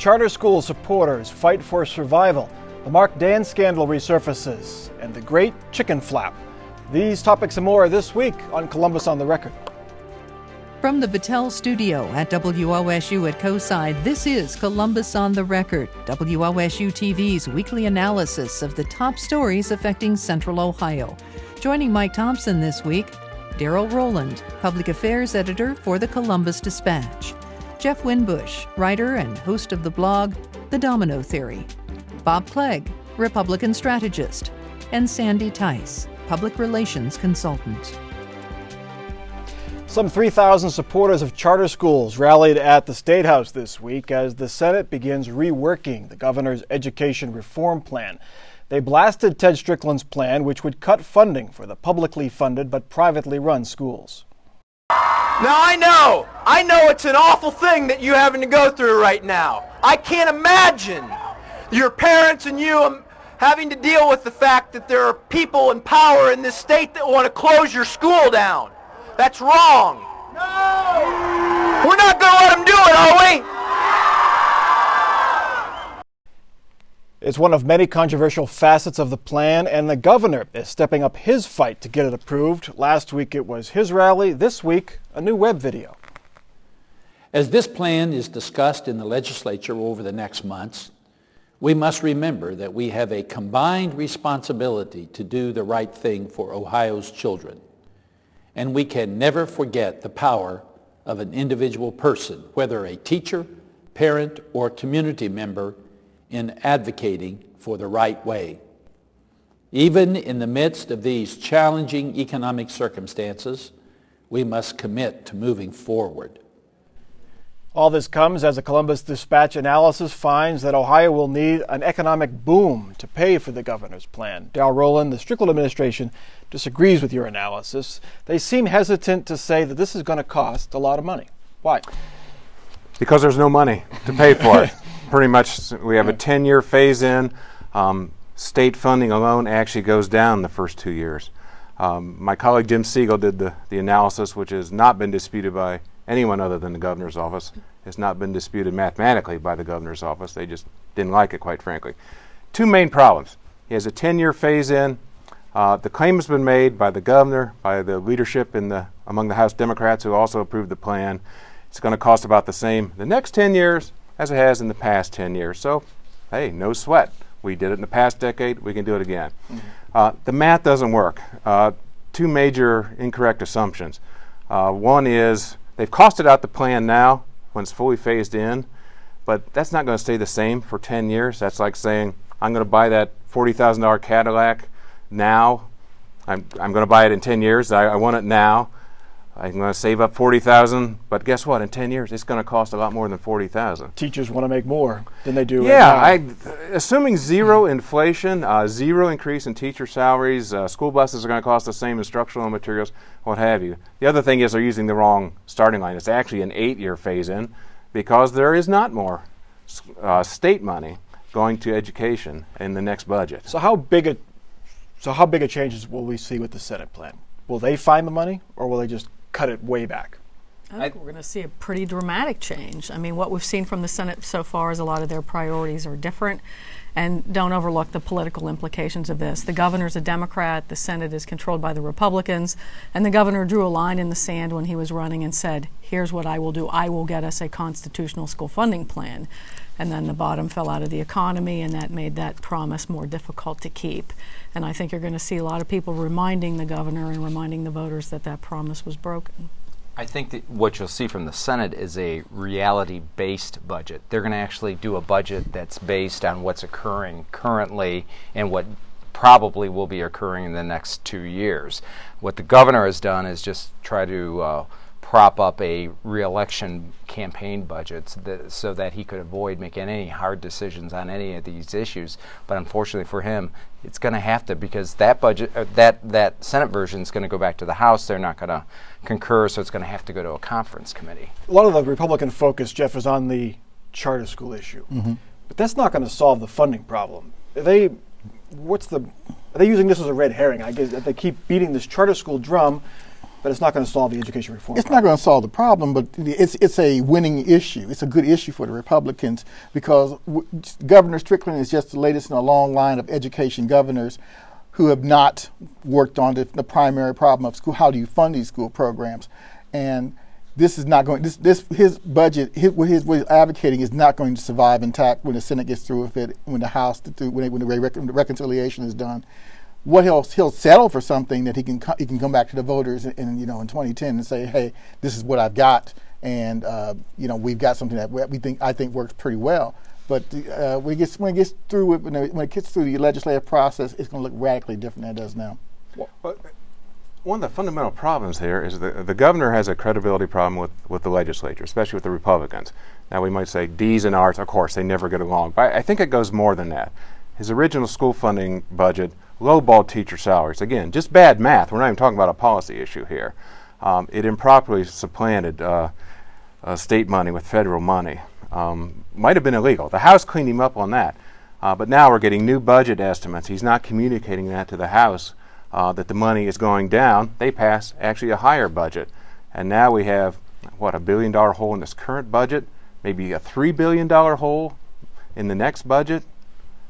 charter school supporters fight for survival, the Marc Dann scandal resurfaces, and the great chicken flap. These topics and more this week on Columbus on the Record. From the Battelle studio at WOSU at COSI, this is Columbus on the Record, WOSU TV's weekly analysis of the top stories affecting Central Ohio. Joining Mike Thompson this week, Darrel Rowland, Public Affairs Editor for the Columbus Dispatch, Jeff Winbush, writer and host of the blog The Domino Theory, Bob Clegg, Republican strategist, and Sandy Tice, Public Relations Consultant. Some 3,000 supporters of charter schools rallied at the State House this week as the Senate begins reworking the governor's education reform plan. They blasted Ted Strickland's plan, which would cut funding for the publicly funded but privately run schools. Now, I know, I know it's an awful thing that you're having to go through right now. I can't imagine your parents and you um, having to deal with the fact that there are people in power in this state that want to close your school down. That's wrong. No! We're not going to let them do it, are we? It's one of many controversial facets of the plan, and the governor is stepping up his fight to get it approved. Last week it was his rally, this week, a new web video. As this plan is discussed in the legislature over the next months, we must remember that we have a combined responsibility to do the right thing for Ohio's children and we can never forget the power of an individual person, whether a teacher, parent, or community member, in advocating for the right way. Even in the midst of these challenging economic circumstances, we must commit to moving forward. All this comes as a Columbus Dispatch analysis finds that Ohio will need an economic boom to pay for the governor's plan. Dal Rowland, the Strickland administration, disagrees with your analysis. They seem hesitant to say that this is going to cost a lot of money. Why? Because there's no money to pay for it. Pretty much, we have a 10 year phase in. Um, state funding alone actually goes down the first two years. Um, my colleague Jim Siegel did the, the analysis, which has not been disputed by anyone other than the governor's office. It's not been disputed mathematically by the governor's office. They just didn't like it, quite frankly. Two main problems. He has a 10 year phase in. Uh, the claim has been made by the governor, by the leadership in the, among the House Democrats who also approved the plan. It's going to cost about the same the next 10 years as it has in the past 10 years. So, hey, no sweat. We did it in the past decade, we can do it again. Mm-hmm. Uh, the math doesn't work. Uh, two major incorrect assumptions. Uh, one is They've costed out the plan now when it's fully phased in, but that's not going to stay the same for 10 years. That's like saying, I'm going to buy that $40,000 Cadillac now. I'm, I'm going to buy it in 10 years. I, I want it now. I'm going to save up 40,000, but guess what? In 10 years, it's going to cost a lot more than 40,000. Teachers want to make more than they do. Yeah, I, assuming zero inflation, uh, zero increase in teacher salaries, uh, school buses are going to cost the same, instructional materials, what have you. The other thing is they're using the wrong starting line. It's actually an eight-year phase-in because there is not more uh, state money going to education in the next budget. So how big a so how big a changes will we see with the Senate plan? Will they find the money, or will they just cut it way back. Oh, I think we're going to see a pretty dramatic change. I mean, what we've seen from the Senate so far is a lot of their priorities are different. And don't overlook the political implications of this. The governor's a Democrat, the Senate is controlled by the Republicans, and the governor drew a line in the sand when he was running and said, Here's what I will do I will get us a constitutional school funding plan. And then the bottom fell out of the economy, and that made that promise more difficult to keep. And I think you're going to see a lot of people reminding the governor and reminding the voters that that promise was broken. I think that what you'll see from the Senate is a reality based budget. They're going to actually do a budget that's based on what's occurring currently and what probably will be occurring in the next two years. What the governor has done is just try to uh, prop up a reelection campaign budget so that, so that, he could avoid making any hard decisions on any of these issues. But unfortunately for him, it's going to have to because that budget, uh, that that Senate version is going to go back to the House. They're not going to concur, so it's going to have to go to a conference committee. A lot of the Republican focus, Jeff, is on the charter school issue, mm-hmm. but that's not going to solve the funding problem. Are they, what's the? Are they using this as a red herring? I guess they keep beating this charter school drum but it's not going to solve the education reform. It's not going to solve the problem, but it's it's a winning issue. It's a good issue for the Republicans because w- Governor Strickland is just the latest in a long line of education governors who have not worked on the, the primary problem of school. How do you fund these school programs? And this is not going. This this his budget, his, what, his, what he's advocating is not going to survive intact when the Senate gets through with it, when the House when, they, when the, the reconciliation is done what he'll he'll settle for something that he can co- he can come back to the voters in, in, you know in 2010 and say, hey, this is what I've got, and uh, you know we've got something that we think I think works pretty well. But uh, when it gets when it gets through when it, when it gets through the legislative process, it's going to look radically different than it does now. Well, one of the fundamental problems here is that the governor has a credibility problem with, with the legislature, especially with the Republicans. Now we might say D's and R's, of course, they never get along, but I think it goes more than that. His original school funding budget lowball teacher salaries. Again, just bad math. We're not even talking about a policy issue here. Um, it improperly supplanted uh, uh, state money with federal money. Um, might have been illegal. The House cleaned him up on that. Uh, but now we're getting new budget estimates. He's not communicating that to the House uh, that the money is going down. They pass actually a higher budget. And now we have, what, a billion dollar hole in this current budget, maybe a $3 billion hole in the next budget.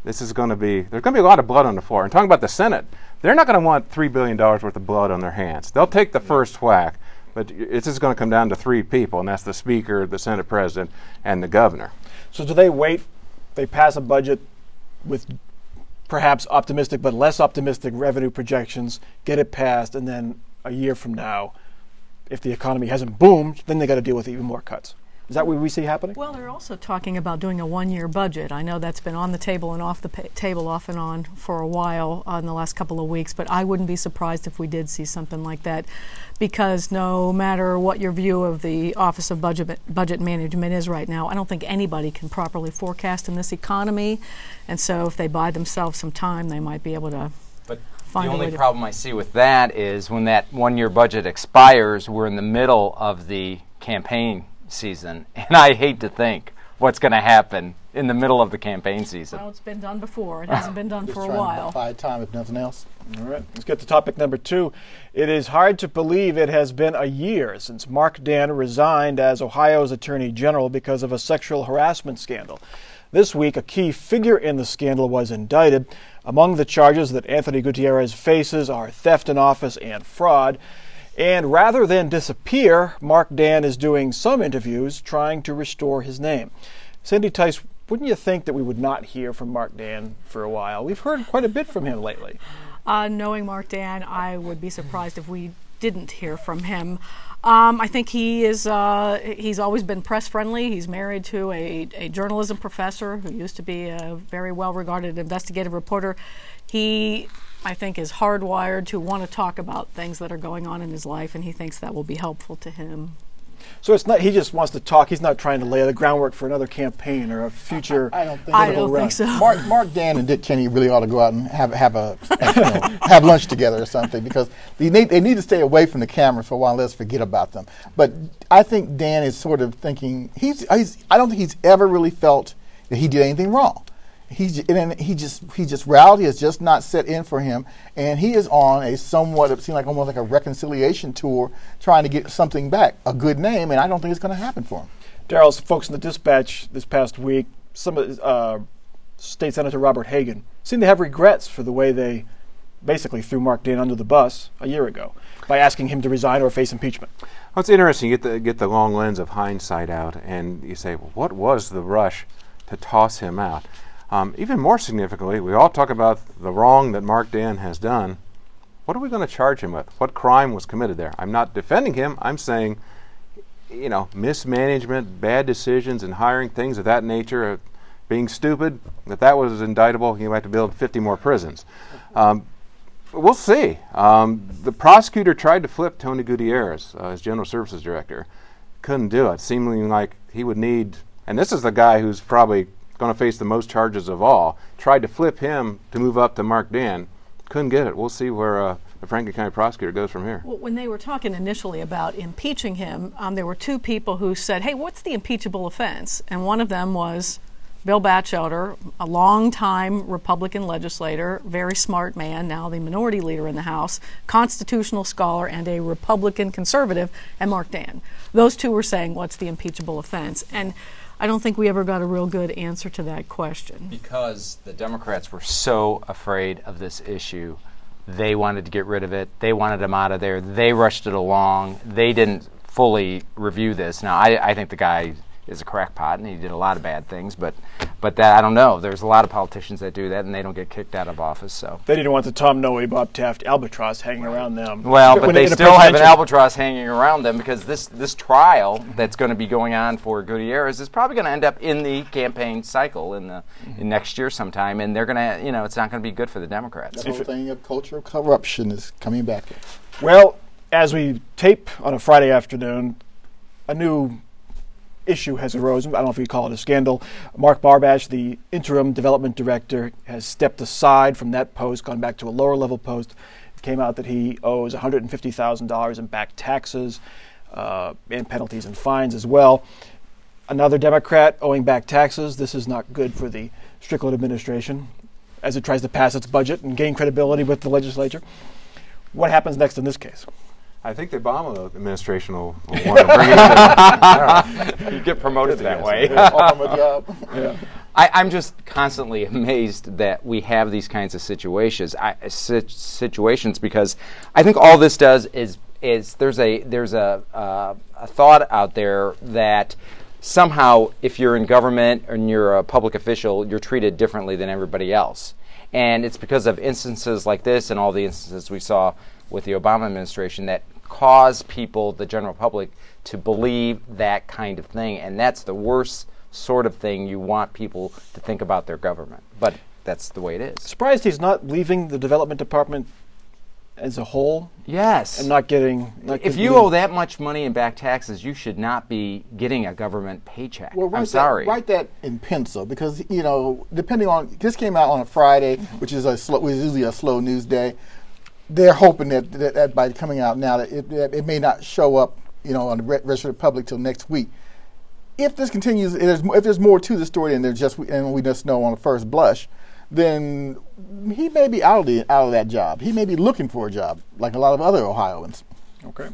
This is going to be, there's going to be a lot of blood on the floor. And talking about the Senate, they're not going to want $3 billion worth of blood on their hands. They'll take the first whack, but it's just going to come down to three people, and that's the Speaker, the Senate President, and the Governor. So do they wait? They pass a budget with perhaps optimistic but less optimistic revenue projections, get it passed, and then a year from now, if the economy hasn't boomed, then they got to deal with even more cuts. Is that what we see happening? Well, they're also talking about doing a one-year budget. I know that's been on the table and off the pa- table off and on for a while uh, in the last couple of weeks, but I wouldn't be surprised if we did see something like that because no matter what your view of the Office of Budget, Budget Management is right now, I don't think anybody can properly forecast in this economy. And so if they buy themselves some time, they might be able to But find the only problem I see with that is when that one year budget expires, we're in the middle of the campaign season. And I hate to think what's going to happen in the middle of the campaign season. Well, it's been done before. It hasn't been done Just for a trying to while. buy time, if nothing else. All right, let's get to topic number two. It is hard to believe it has been a year since Marc Dann resigned as Ohio's Attorney General because of a sexual harassment scandal. This week, a key figure in the scandal was indicted. Among the charges that Anthony Gutierrez faces are theft in office and fraud. And rather than disappear, Marc Dann is doing some interviews trying to restore his name. Cindy Theis, wouldn't you think that we would not hear from Marc Dann for a while? We've heard quite a bit from him lately. Uh, knowing Marc Dann, I would be surprised if we didn't hear from him. Um, I think he is. Uh, he's always been press friendly. He's married to a, a journalism professor who used to be a very well regarded investigative reporter. He, I think, is hardwired to want to talk about things that are going on in his life, and he thinks that will be helpful to him. So it's not he just wants to talk. He's not trying to lay the groundwork for another campaign or a future. I don't think. I don't run. think so. Marc, Marc Dann and Dick Cheney really ought to go out and have have a you know, have lunch together or something because they need they need to stay away from the camera for a while. Let's forget about them. But I think Dann is sort of thinking he's, he's I don't think he's ever really felt that he did anything wrong. He's and he just he just reality has just not set in for him, and he is on a somewhat it seemed like almost like a reconciliation tour, trying to get something back, a good name, and I don't think it's going to happen for him. Darrel's folks in the dispatch this past week, some of uh, State Senator Robert Hagan seemed to have regrets for the way they basically threw Marc Dann under the bus a year ago by asking him to resign or face impeachment. Well, it's interesting. You get the get the long lens of hindsight out, and you say, well, what was the rush to toss him out? Um, even more significantly, we all talk about the wrong that Marc Dann has done. What are we going to charge him with? What crime was committed there? I'm not defending him. I'm saying, you know, mismanagement, bad decisions, and hiring things of that nature, uh, being stupid. If that was indictable, you might have to build 50 more prisons. Um, we'll see. Um, the prosecutor tried to flip Tony Gutierrez uh, general services director. Couldn't do it. Seeming like he would need, and this is the guy who's probably going to face the most charges of all. Tried to flip him to move up to Marc Dann. Couldn't get it. We'll see where uh, the Franklin County prosecutor goes from here. Well, when they were talking initially about impeaching him, um, there were two people who said, "Hey, what's the impeachable offense?" And one of them was Bill Batchelder, a long-time Republican legislator, very smart man, now the minority leader in the House, constitutional scholar, and a Republican conservative, and Marc Dann. Those two were saying, what's the impeachable offense? And I don't think we ever got a real good answer to that question. Because the Democrats were so afraid of this issue. They wanted to get rid of it. They wanted him out of there. They rushed it along. They didn't fully review this. Now, I, I think the guy is a crackpot, and he did a lot of bad things. But, but that I don't know. There's a lot of politicians that do that, and they don't get kicked out of office. So. They didn't want the Tom Noe, Bob Taft albatross hanging around them. Well, but When they in a still have an albatross hanging around them because this this trial that's going to be going on for Gutierrez is probably going to end up in the campaign cycle in the in next year sometime, and they're going to you know it's not going to be good for the Democrats. The whole thing of culture of corruption is coming back. Well, as we tape on a Friday afternoon, a new issue has arisen. I don't know if you call it a scandal. Mark Barbash, the interim development director, has stepped aside from that post, gone back to a lower level post. It came out that he owes $150,000 in back taxes uh, and penalties and fines as well. Another Democrat owing back taxes. This is not good for the Strickland administration as it tries to pass its budget and gain credibility with the legislature. What happens next in this case? I think the Obama administration will, will want to bring it. I you get promoted that way. Offer job. I, I'm just constantly amazed that we have these kinds of situations. I, situations because I think all this does is is there's a there's a uh, a thought out there that somehow if you're in government and you're a public official, you're treated differently than everybody else, and it's because of instances like this and all the instances we saw with the Obama administration that cause people, the general public, to believe that kind of thing, and that's the worst sort of thing you want people to think about their government. But that's the way it is. Surprised he's not leaving the development department as a whole Yes. and not getting. Not if you owe that much money in back taxes, you should not be getting a government paycheck. Well, I'm sorry. That, write that in pencil because you know, depending on this came out on a Friday, mm-hmm. which is a slow, which is usually a slow news day. They're hoping that, that, that by coming out now that it, that it may not show up, you know, on the re- registered public till next week. If this continues, if there's, if there's more to the story than there's just and we just know on the first blush, then he may be out of the, out of that job. He may be looking for a job, like a lot of other Ohioans. Okay.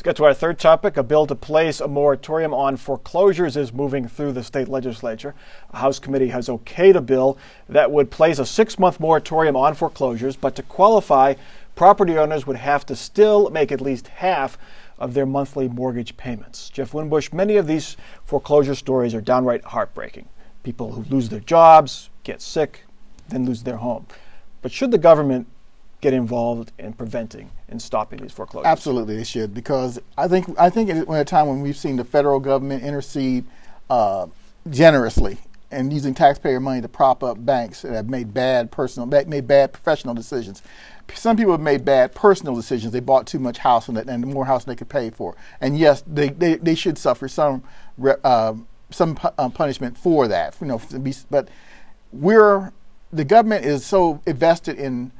Let's get to our third topic. A bill to place a moratorium on foreclosures is moving through the state legislature. A House committee has okayed a bill that would place a six month moratorium on foreclosures, but to qualify, property owners would have to still make at least half of their monthly mortgage payments. Jeff Winbush, many of these foreclosure stories are downright heartbreaking. People who lose their jobs, get sick, then lose their home. But should the government get involved in preventing and stopping these foreclosures? Absolutely, they should because I think I think at a time when we've seen the federal government intercede uh, generously and using taxpayer money to prop up banks that have made bad personal, made bad professional decisions. Some people have made bad personal decisions. They bought too much house and, and more house than they could pay for. And yes, they, they, they should suffer some uh, some uh, punishment for that. You know, but we're the government is so invested in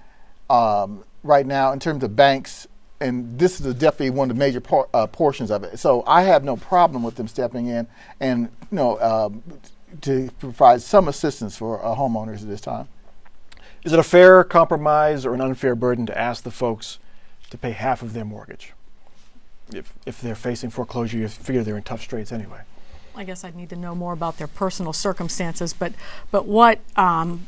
um, right now in terms of banks, and this is definitely one of the major por- uh, portions of it. So I have no problem with them stepping in and you know um, to provide some assistance for uh, homeowners at this time. Is it a fair compromise or an unfair burden to ask the folks to pay half of their mortgage? If, if they're facing foreclosure, you figure they're in tough straits anyway. I guess I'd need to know more about their personal circumstances. But but what um,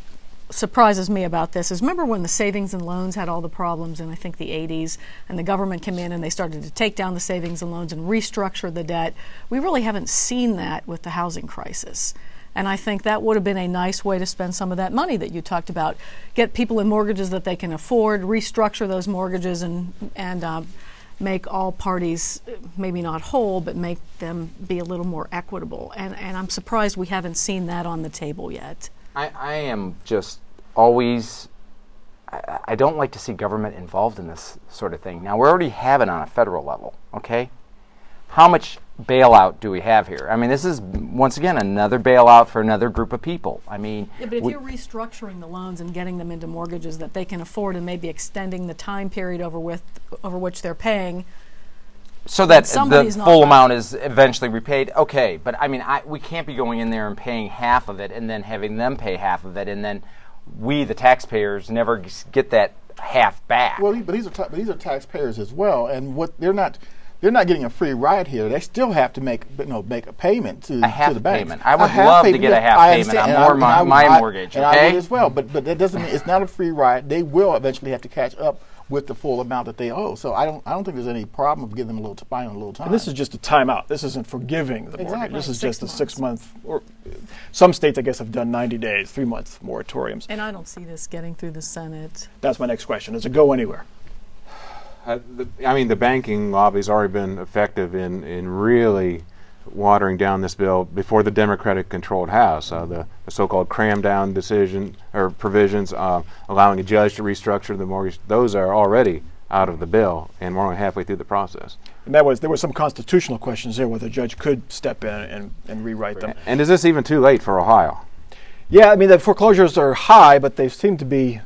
surprises me about this is remember when the savings and loans had all the problems in I think the 80s, and the government came in and they started to take down the savings and loans and restructure the debt. We really haven't seen that with the housing crisis. And I think that would have been a nice way to spend some of that money that you talked about. Get people in mortgages that they can afford, restructure those mortgages, and and um, make all parties uh, maybe not whole, but make them be a little more equitable. And and I'm surprised we haven't seen that on the table yet. I, I am just always. I, I don't like to see government involved in this sort of thing. Now we already have it on a federal level. Okay, how much bailout do we have here? I mean, this is once again another bailout for another group of people. I mean, Yeah, but if we- you're restructuring the loans and getting them into mortgages that they can afford and maybe extending the time period over with over which they're paying, so that the somebody's not full amount is eventually repaid. Okay, but I mean, I, we can't be going in there and paying half of it and then having them pay half of it, and then we, the taxpayers, never get that half back. Well, but these are ta- but these are taxpayers as well, and what they're not they're not getting a free ride here. They still have to make you know make a payment to A half to the banks. payment. I would half love to get a half I payment on more I- mo- and my I- mortgage, and I would as well. But but that doesn't mean it's not a free ride. They will eventually have to catch up with the full amount that they owe. So I don't I don't think there's any problem of giving them a little t- buying a little time. And this is just a timeout. This isn't forgiving the mortgage. This is Six just a six month, or some states, I guess, have done 90 days, three month moratoriums. And I don't see this getting through the Senate. That's my next question. Does it go anywhere? Uh, the, I mean, the banking lobby's already been effective in, in really watering down this bill before the Democratic-controlled House. Uh, the, the so-called cram-down decision or provisions, uh, allowing a judge to restructure the mortgage, those are already out of the bill, and we're only halfway through the process. And that was there were some constitutional questions there whether the judge could step in and, and rewrite them. And is this even too late for Ohio? Yeah, I mean the foreclosures are high, but they seem to be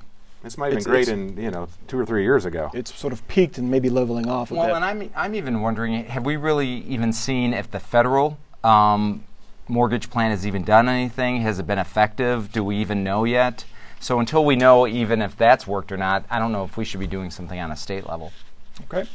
This might have It's- been great it's- in you know two or three years ago. it's sort of peaked and maybe leveling off a Well, bit. and I'm I'm even wondering, have we really even seen if the federal um, mortgage plan has even done anything? Has it been effective? Do we even know yet? So until we know even if that's worked or not, I don't know if we should be doing something on a state level. Okay.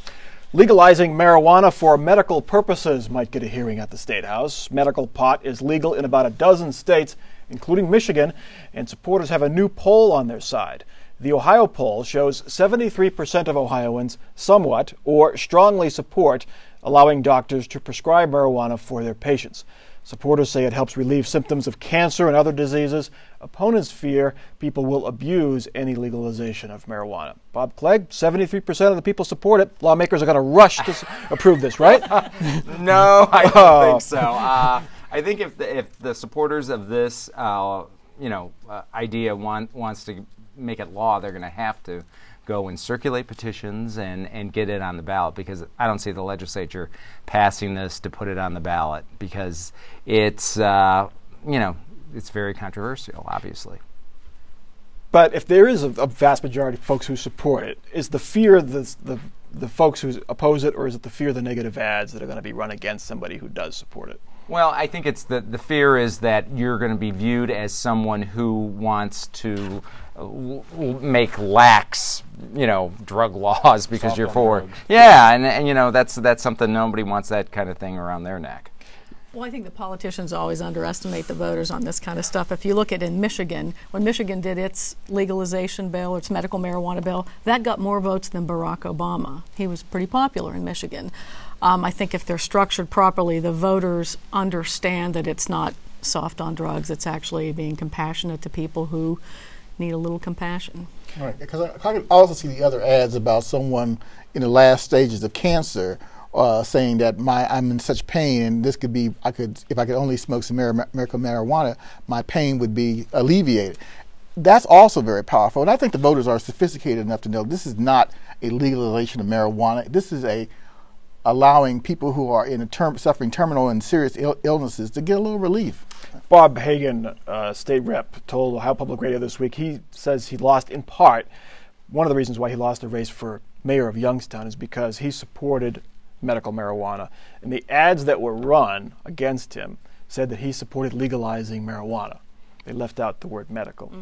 Legalizing marijuana for medical purposes might get a hearing at the State House. Medical pot is legal in about a dozen states, including Michigan, and supporters have a new poll on their side. The Ohio poll shows 73% of Ohioans somewhat or strongly support allowing doctors to prescribe marijuana for their patients. Supporters say it helps relieve symptoms of cancer and other diseases. Opponents fear people will abuse any legalization of marijuana. Bob Clegg, 73% of the people support it. Lawmakers are going to rush to approve this, right? No, I don't Oh. think so. Uh, I think if the, if the supporters of this, uh, you know, uh, idea want wants to make it law, they're going to have to go and circulate petitions and, and get it on the ballot because I don't see the legislature passing this to put it on the ballot because it's uh, you know it's very controversial, obviously. But if there is a, a vast majority of folks who support it, is the fear the, the the folks who oppose it, or is it the fear of the negative ads that are going to be run against somebody who does support it? Well, I think it's the the fear is that you're going to be viewed as someone who wants to l- l- make lax, you know, drug laws because Soft you're for. drugs. Yeah, and, and you know that's that's something nobody wants that kind of thing around their neck. Well, I think the politicians always underestimate the voters on this kind of stuff. If you look at in Michigan, when Michigan did its legalization bill, its medical marijuana bill, that got more votes than Barack Obama. He was pretty popular in Michigan. Um, I think if they're structured properly, the voters understand that it's not soft on drugs. It's actually being compassionate to people who need a little compassion. Right, because I, I also see the other ads about someone in the last stages of cancer uh, saying that my I'm in such pain and this could be I could if I could only smoke some medical marijuana my pain would be alleviated. That's also very powerful, and I think the voters are sophisticated enough to know this is not a legalization of marijuana. This is a allowing people who are in a term suffering terminal and serious Ill- illnesses to get a little relief. Bob Hagan, uh, state rep, told Ohio Public Radio this week he says he lost in part. One of the reasons why he lost the race for mayor of Youngstown is because he supported medical marijuana. And the ads that were run against him said that he supported legalizing marijuana. They left out the word medical.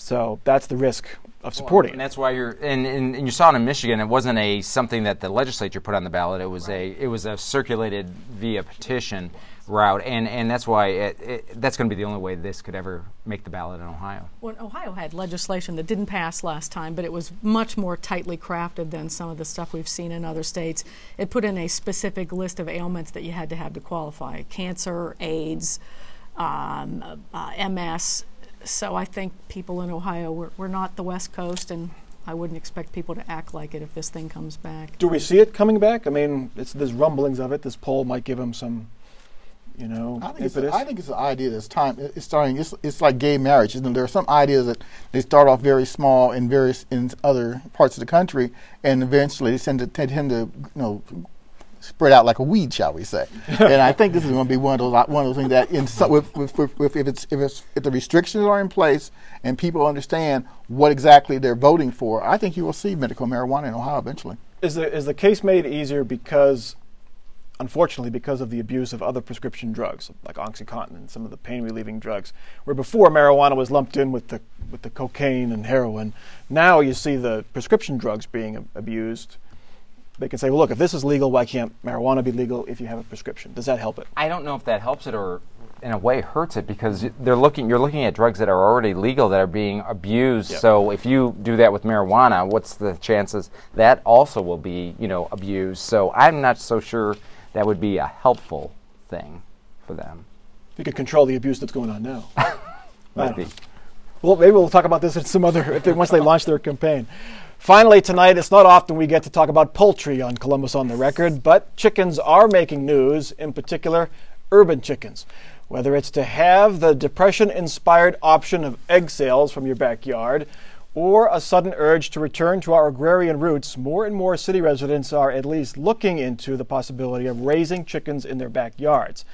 So that's the risk of supporting and that's why you're and, and, and you saw it in Michigan. It wasn't a something that the legislature put on the ballot. It was a it was a circulated via petition route, and and that's why it, it, that's going to be the only way this could ever make the ballot in Ohio. Well, Ohio had legislation that didn't pass last time, but it was much more tightly crafted than some of the stuff we've seen in other states. It put in a specific list of ailments that you had to have to qualify cancer, AIDS, um, uh, MS. So I think people in Ohio, we're, we're not the West Coast, and I wouldn't expect people to act like it if this thing comes back. Do we see it coming back? I mean, it's, there's rumblings of it. This poll might give them some, you know, I think, it's impetus. a, I think it's an idea that's time. it- It's starting. It's, it's like gay marriage. You know, there are some ideas that they start off very small in various in other parts of the country, and eventually they tend to they tend to you know spread out like a weed, shall we say? and I think this is going to be one of those uh, one of those things that in some, with, with, with, if it's if it's if the restrictions are in place and people understand what exactly they're voting for, I think you will see medical marijuana in Ohio eventually. Is the is the case made easier because, unfortunately, because of the abuse of other prescription drugs like OxyContin and some of the pain relieving drugs, where before marijuana was lumped in with the with the cocaine and heroin, now you see the prescription drugs being abused. They can say, well, look, if this is legal, why can't marijuana be legal if you have a prescription? Does that help it? I don't know if that helps it or in a way hurts it because they're looking you're looking at drugs that are already legal that are being abused. Yep. So if you do that with marijuana, what's the chances that also will be, you know, abused? So I'm not so sure that would be a helpful thing for them. You could control the abuse that's going on now. Might be. Well, maybe we'll talk about this in some other if they, once they launch their campaign. Finally, tonight, it's not often we get to talk about poultry on Columbus on the Record, but chickens are making news, in particular, urban chickens. Whether it's to have the depression inspired option of egg sales from your backyard or a sudden urge to return to our agrarian roots, more and more city residents are at least looking into the possibility of raising chickens in their backyards.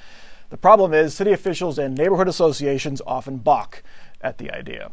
The problem is, city officials and neighborhood associations often balk at the idea.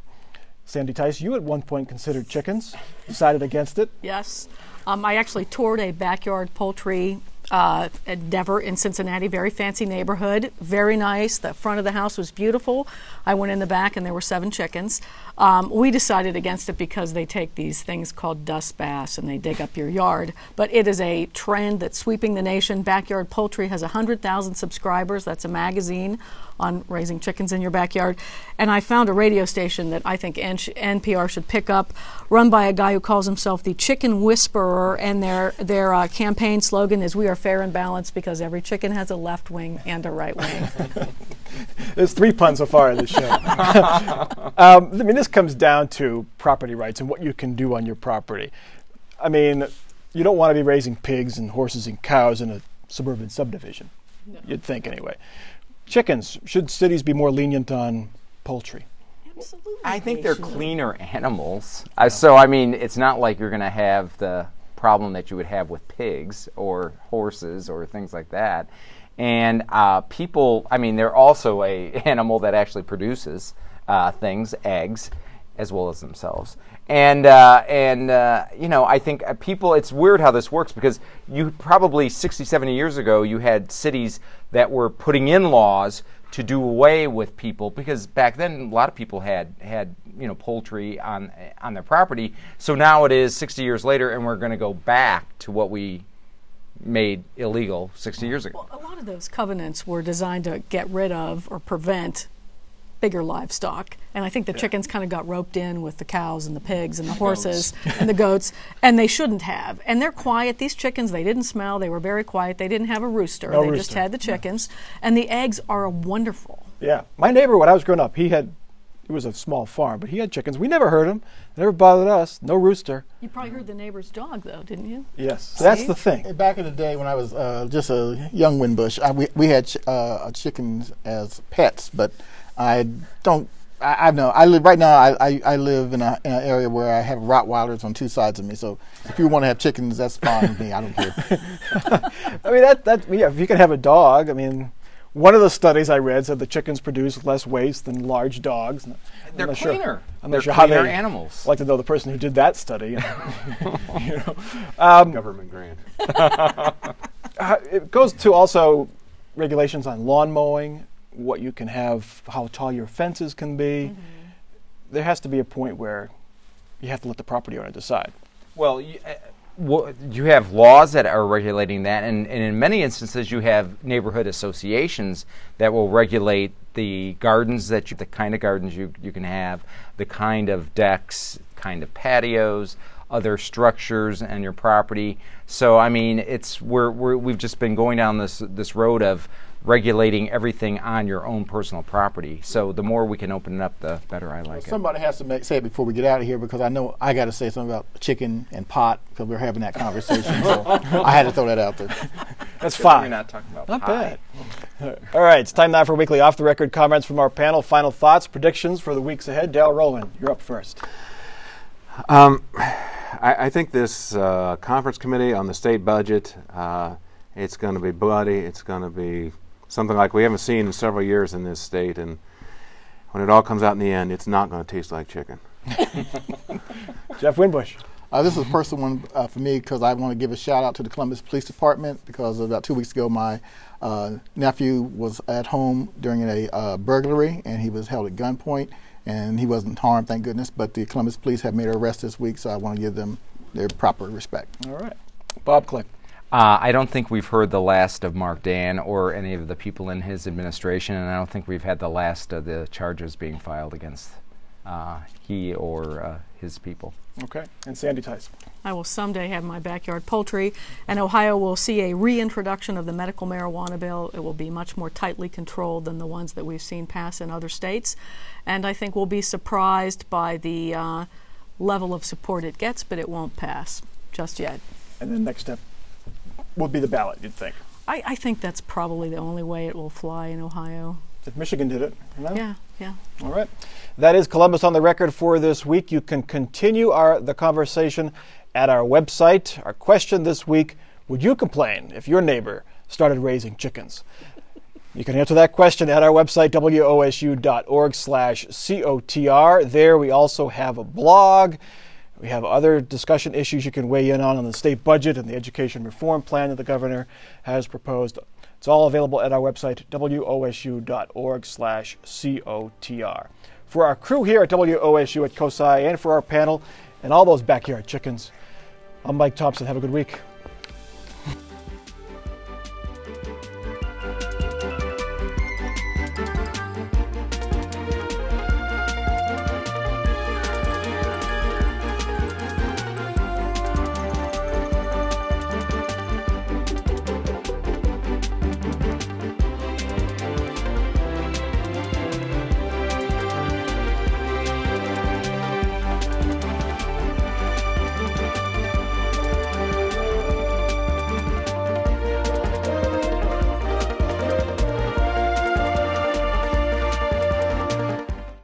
Sandy Theis, you at one point considered chickens, decided against it. Yes. Um, I actually toured a backyard poultry uh, endeavor in Cincinnati, very fancy neighborhood, very nice. The front of the house was beautiful. I went in the back and there were seven chickens. Um, we decided against it because they take these things called dust baths and they dig up your yard. But it is a trend that's sweeping the nation. Backyard Poultry has 100,000 subscribers. That's a magazine on raising chickens in your backyard. And I found a radio station that I think N- NPR should pick up, run by a guy who calls himself the Chicken Whisperer. And their, their uh, campaign slogan is We are fair and balanced because every chicken has a left wing and a right wing. There's three puns so far in this show. um, I mean, this comes down to property rights and what you can do on your property. I mean, you don't want to be raising pigs and horses and cows in a suburban subdivision. You'd think, anyway. Chickens, should cities be more lenient on poultry? Absolutely. I think they're cleaner animals. Uh, so I mean, it's not like you're going to have the problem that you would have with pigs or horses or things like that. And uh, people, I mean, they're also a animal that actually produces uh, things, eggs, as well as themselves. And uh, and uh, you know, I think uh, people. It's weird how this works because you probably 60, 70 years ago, you had cities that were putting in laws to do away with people because back then a lot of people had had you know poultry on on their property. So now it is 60 years later, and we're going to go back to what we made illegal 60 years ago. Well, a lot of those covenants were designed to get rid of or prevent bigger livestock. And I think the chickens kind of got roped in with the cows and the pigs and the horses and the goats, and they shouldn't have. And they're quiet. These chickens, they didn't smell. They were very quiet. They didn't have a rooster. No they just had the chickens. And the eggs are wonderful. Yeah. My neighbor, when I was growing up, he had, it was a small farm, but he had chickens. We never heard him. They never bothered us. No rooster. You probably heard the neighbor's dog, though, didn't you? Yes. So that's the thing. Back in the day when I was uh, just a young Winbush, I, we, we had ch- uh, chickens as pets, but I don't. I, I know I live right now. I, I, I live in, a, in an area where I have Rottweilers on two sides of me. So if you want to have chickens, that's fine with me. I don't care. I mean, that, that, yeah, if you can have a dog, I mean, one of the studies I read said the chickens produce less waste than large dogs. I'm They're not sure- cleaner. I'm They're not sure how cleaner they- animals. I'd like to know the person who did that study. you know. Um, Government grant. Uh, it goes to also regulations on lawn mowing, what you can have, how tall your fences can be. There has to be a point where you have to let the property owner decide. Well, you, uh, well, you have laws that are regulating that, and, and in many instances, you have neighborhood associations that will regulate the gardens that you, the kind of gardens you, you can have, the kind of decks, kind of patios, other structures on your property. So, I mean, it's we're, we're we've just been going down this this road of regulating everything on your own personal property. So, the more we can open it up, the better I like it. Somebody has to make, say it before we get out of here because I know I got to say something about chicken and pot because we're having that conversation. so I had to throw that out there. That's We're fine. not talking about Not pie. bad. All right, it's time now for weekly off the record comments from our panel. Final thoughts, predictions for the weeks ahead. Dale Rowland, you're up first. Um, I, I think this uh, conference committee on the state budget, uh, it's going to be bloody. It's going to be something like we haven't seen in several years in this state. And when it all comes out in the end, it's not going to taste like chicken. Jeff Winbush. Uh, this is a personal one uh, for me because I want to give a shout out to the Columbus Police Department because about two weeks ago my uh, nephew was at home during a uh, burglary and he was held at gunpoint and he wasn't harmed, thank goodness. But the Columbus Police have made an arrest this week, so I want to give them their proper respect. All right. Bob Clegg. Uh, I don't think we've heard the last of Marc Dann or any of the people in his administration, and I don't think we've had the last of the charges being filed against uh, he or uh, his people. Okay. And Sandy Theis. I will someday have my backyard poultry, and Ohio will see a reintroduction of the medical marijuana bill. It will be much more tightly controlled than the ones that we've seen pass in other states, and I think we'll be surprised by the uh, level of support it gets, but it won't pass just yet. And then next step would be the ballot, you'd think. I, I think that's probably the only way it will fly in Ohio. If Michigan did it, you know? Yeah, yeah. All right. That is Columbus on the record for this week. You can continue our the conversation at our website. Our question this week, would you complain if your neighbor started raising chickens? You can answer that question at our website, wosu.org slash COTR. There we also have a blog. We have other discussion issues you can weigh in on on the state budget and the education reform plan that the governor has proposed. It's all available at our website, wosu.org slash COTR. For our crew here at WOSU at COSI and for our panel and all those backyard chickens, I'm Mike Thompson. Have a good week.